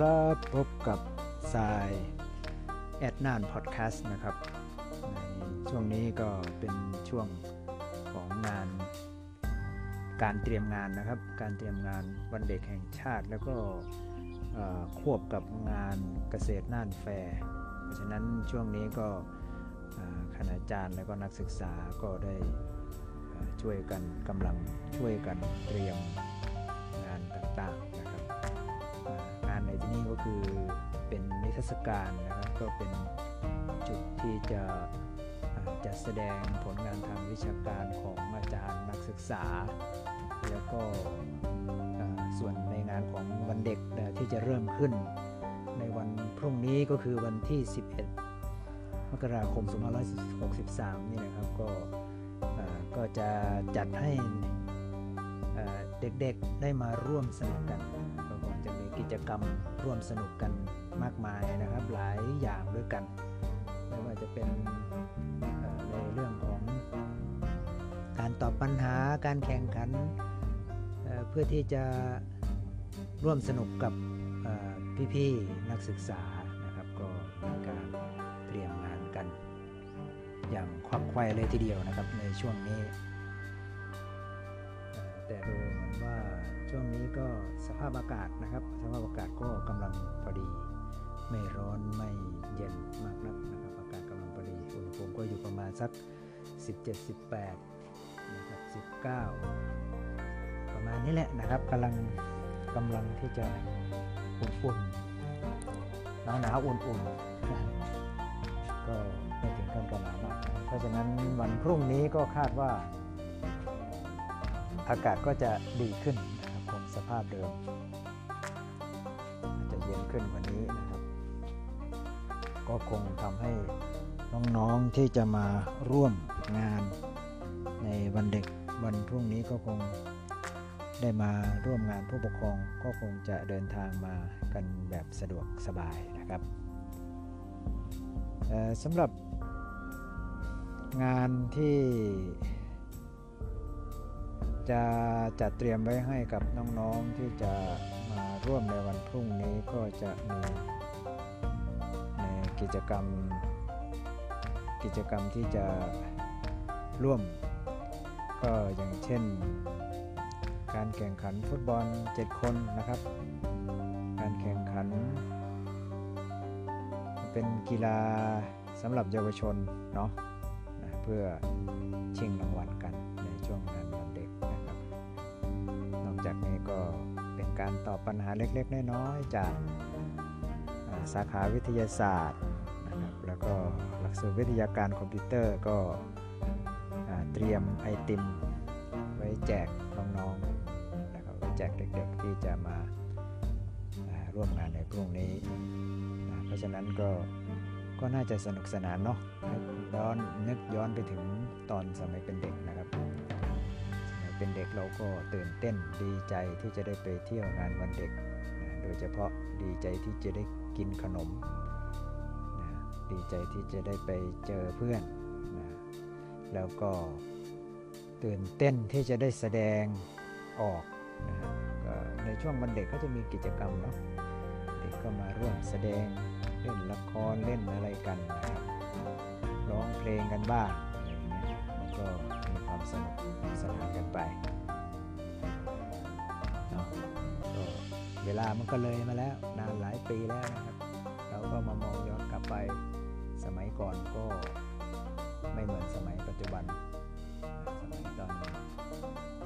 ครับ พบกับสายแอดนานพอดแคสต์นะครับ ในช่วงนี้ก็เป็นช่วงของงาน การเตรียมงานนะครับ การเตรียมงานวันเด็กแห่งชาติแล้วก็ควบกับงานเกษตรน่านแฟร์เพราะฉะนั้นช่วงนี้ก็คณาจารย์และก็นักศึกษาก็ได้ช่วยกันกำลังช่วยกันเตรียมงานต่างๆ ก็คือเป็นนิทรรศการนะครับก็เป็นจุดที่จะจะแสดงผลงานทางวิชาการของอาจารย์นักศึกษา แล้วก็ส่วนในงานของวันเด็กที่จะเริ่มขึ้น ในวันพรุ่งนี้ก็คือวันที่ 11 มกราคม 2563 นี่นะครับก็ก็จะจัดให้เด็กๆได้มาร่วมสนุกกัน กิจกรรมร่วมสนุกกันมากมายนะครับ หลายอย่างด้วยกัน ไม่ว่าจะเป็นในเรื่องของการตอบปัญหาการแข่งขันเพื่อที่จะร่วมสนุกกับพี่ๆนักศึกษานะครับก็มีการเตรียมงานกัน อย่างควักไขว่เลยทีเดียวนะครับในช่วงนี้ แต่ดูเหมือนว่าช่วงนี้ก็สภาพอากาศนะครับ สภาพอากาศก็กำลังพอดี ไม่ร้อนไม่เย็นมากนักนะครับ อากาศกำลังพอดีอุณหภูมิก็อยู่ประมาณสัก 17-18นะครับ19 ประมาณนี้แหละนะครับกำลังกำลังที่จะอุ่นๆหนาวหนาวอุ่นๆก็ไม่ถึงขั้นกระหนาวมากเพราะฉะนั้นวันพรุ่งนี้ก็คาดว่า อากาศก็จะดีขึ้นาพเดิม จะเย็นขึ้นกว่านี้นะครับ ก็คงทำให้น้องๆที่จะมาร่วมงานในวันเด็กวันพรุ่งนี้ก็คงได้มาร่วมงานผู้ปกครองก็คงจะเดินทางมากันแบบสะดวกสบายนะครับสำหรับงานที่ จะจัดเตรียมไว้ให้กับน้องๆที่จะมาร่วมในวันพรุ่งนี้ก็จะมีในกิจกรรม กิจกรรมที่จะร่วม ก็อย่างเช่น การแข่งขันฟุตบอล 7 คนนะครับ การแข่งขัน เป็นกีฬาสำหรับเยาวชนเนาะเพื่อชิงรางวัลกันในช่วงงานวันเด็กนะครับนอก จากนี้ก็เป็นการตอบปัญหาเล็กๆ น้อยๆ จากสาขาวิทยาศาสตร์นะครับแล้วก็หลักสูตรวิทยาการคอมพิวเตอร์ก็เตรียมไอติมไว้แจกน้องๆนะครับแจกเด็กๆ ที่จะมาร่วมงานในพรุ่งนี้เพราะฉะนั้นก็ก็น่าจะสนุกสนานเนาะย้อนนึกย้อนไปถึงตอนสมัยเป็นเด็กนะครับ เป็นเด็กเราก็ตื่นเต้นดีใจที่จะได้ไปเที่ยวงานวันเด็กนะโดยเฉพาะดีใจที่จะได้กินขนมนะดีใจที่จะได้ไปเจอเพื่อนนะแล้วก็ตื่นเต้นที่จะได้แสดงออกนะในช่วงวันเด็กก็จะมีกิจกรรมเนาะเด็กก็มาร่วมแสดงเล่นละครเล่นอะไรกันนะครับร้องเพลงกันบ้างอะไรอย่างเงี้ยมันก็ สนุกสนานกันไปเนาะก็เวลามันก็เลยมาแล้วนานหลายปีแล้วนะครับ เราก็มามองย้อนกลับไปสมัยก่อนก็ไม่เหมือนสมัยปัจจุบัน สมัยตอน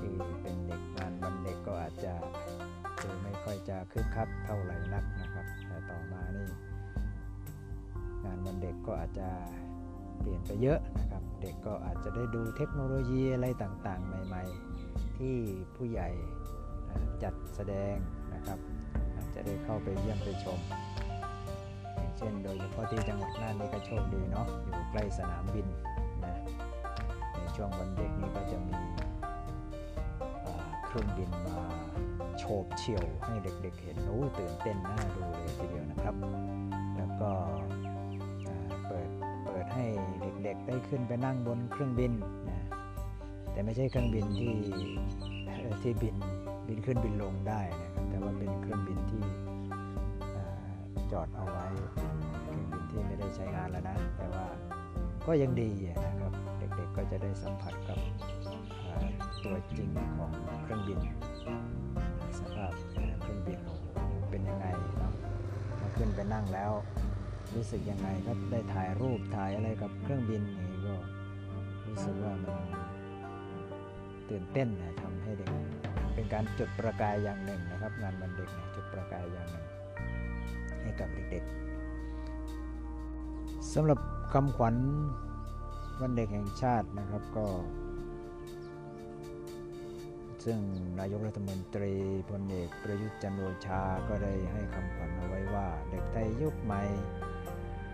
ที่เป็นเด็กงานวันเด็กก็อาจจะคือไม่ค่อยจะคึกคักเท่าไหร่นักนะครับ แต่ต่อมานี่งานวันเด็กก็อาจจะเปลี่ยนไปเยอะ เด็กก็อาจจะได้ดูเทคโนโลยีอะไรต่างๆ ใหม่ๆ ที่ผู้ใหญ่จัดแสดงนะครับอาจจะได้เข้าไปเยี่ยมไปชมอย่างเช่นโดยเฉพาะที่จังหวัดน่านนี่ก็โชคดีเนาะอยู่ใกล้สนามบินนะในช่วงวันเด็กนี้ก็จะมีเครื่องบินมาโฉบเฉี่ยวให้เด็กๆเห็นโอ้ตื่นเต้นน่าดูเลยทีเดียวนะครับ แล้วก็ ให้เด็กๆได้ขึ้นไปนั่งบนเครื่องบินนะแต่ไม่ใช่เครื่องบินที่ที่บินบินขึ้นบินลงได้นะครับแต่ว่าเป็นเครื่องบินที่จอดเอาไว้เครื่องบินที่ไม่ได้ใช้งานแล้วนะ แต่ว่าก็ยังดีนะครับ เด็กๆก็จะได้สัมผัสกับตัวจริงของเครื่องบินสภาพเครื่องบินเป็นยังไงเนาะมาขึ้นไปนั่งแล้ว รู้สึกยังไงก็ได้ถ่ายรูปถ่ายอะไรกับเครื่องบินนี่ก็รู้สึกว่ามันตื่นเต้นนะทำให้เด็ก เป็นการจุดประกายอย่างหนึ่งนะครับ งานวันเด็กนี่ยจุดประกายอย่างหนึ่ง ให้กับเด็กๆสำหรับคำขวัญวันเด็กแห่งชาตินะครับก็ ซึ่งนายกรัฐมนตรีพลเอกประยุทธ์จันโอชาก็ได้ให้คำขวัญเอาไว้ว่า เด็กไทยยุคใหม่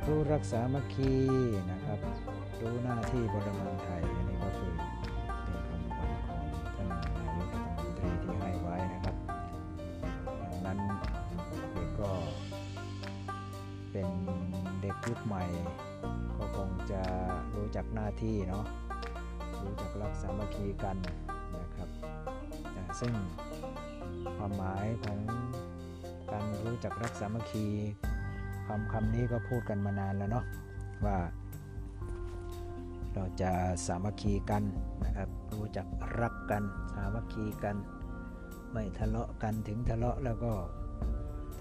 รู้รักษามัคคีนะครับ รู้หน้าที่พลเมืองไทยอันนี้ก็คือเป็นคำขวัญของท่านนายกรัฐมนตรีที่ให้ไว้นะครับดังนั้นเด็กก็เป็นเด็กยุคใหม่ ก็คงจะรู้จักหน้าที่เนาะรู้จักรักษามัคคีกันนะครับซึ่งความหมายของการรู้จักรักษามัคคี คำคำนี้ก็พูดกันมานานแล้วเนาะว่าเราจะสามัคคีกันนะครับรู้จักรักกัน สามัคคีกัน ไม่ทะเลาะกันถึงทะเลาะแล้วก็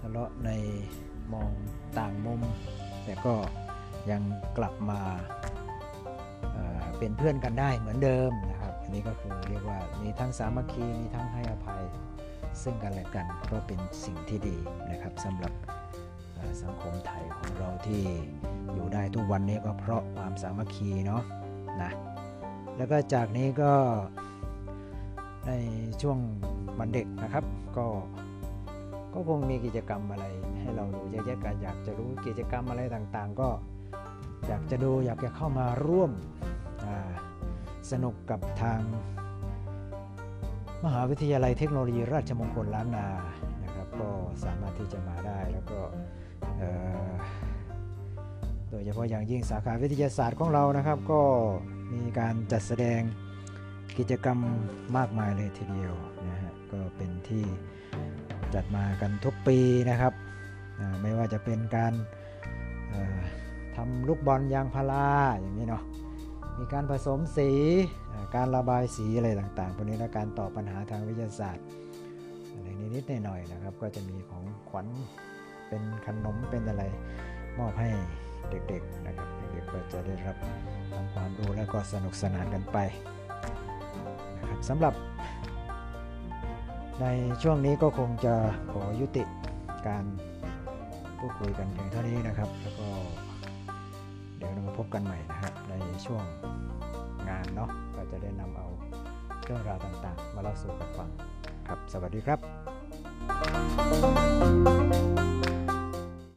ทะเลาะในมองต่างมุม แต่ก็ยังกลับมาเอ่อเป็นเพื่อนกันได้เหมือนเดิมนะครับ อันนี้ก็คือเรียกว่ามีทั้งสามัคคีมีทั้งให้อภัย ซึ่งกันและกันก็เป็นสิ่งที่ดีนะครับสำหรับ สังคมไทยของเราที่อยู่ได้ทุกวันนี้ก็เพราะความสามัคคีเนาะนะแล้วก็จากนี้ก็ในช่วงวันเด็กนะครับ ก็ก็คงมีกิจกรรมอะไรให้เราดูเยอะแยะกันอยากจะรู้กิจกรรมอะไรต่างๆ ก็อยากจะดูอยากจะเข้ามาร่วมสนุกกับทาง มหาวิทยาลัยเทคโนโลยีราชมงคลล้านนานะครับ ก็สามารถที่จะมาได้แล้วก็ โดยเฉพาะอย่างยิ่งสาขาวิทยาศาสตร์ของเรานะครับ ก็มีการจัดแสดงกิจกรรมมากมายเลยทีเดียวนะฮะก็เป็นที่จัดมากันทุกปีนะครับ ไม่ว่าจะเป็นการทำลูกบอลยางพาราอย่างนี้เนาะมีการผสมสีการระบายสีอะไรต่างๆพวกนี้และการตอบปัญหาทางวิทยาศาสตร์อะไรนิดๆหน่อยๆนะครับ ก็จะมีของขวัญ เป็นขนมเป็นอะไรมอบให้เด็กๆนะครับเด็กๆก็จะได้รับความรู้และก็สนุกสนานกันไปนะครับสำหรับ ในช่วงนี้ก็คงจะขอยุติการพูดคุยกันเพียงเท่านี้นะครับ แล้วก็เดี๋ยวเรามาพบกันใหม่นะครับในช่วงงานเนาะก็จะได้นำเอาเรื่องราวต่างๆ มาเล่าสู่กันฟังครับ สวัสดีครับ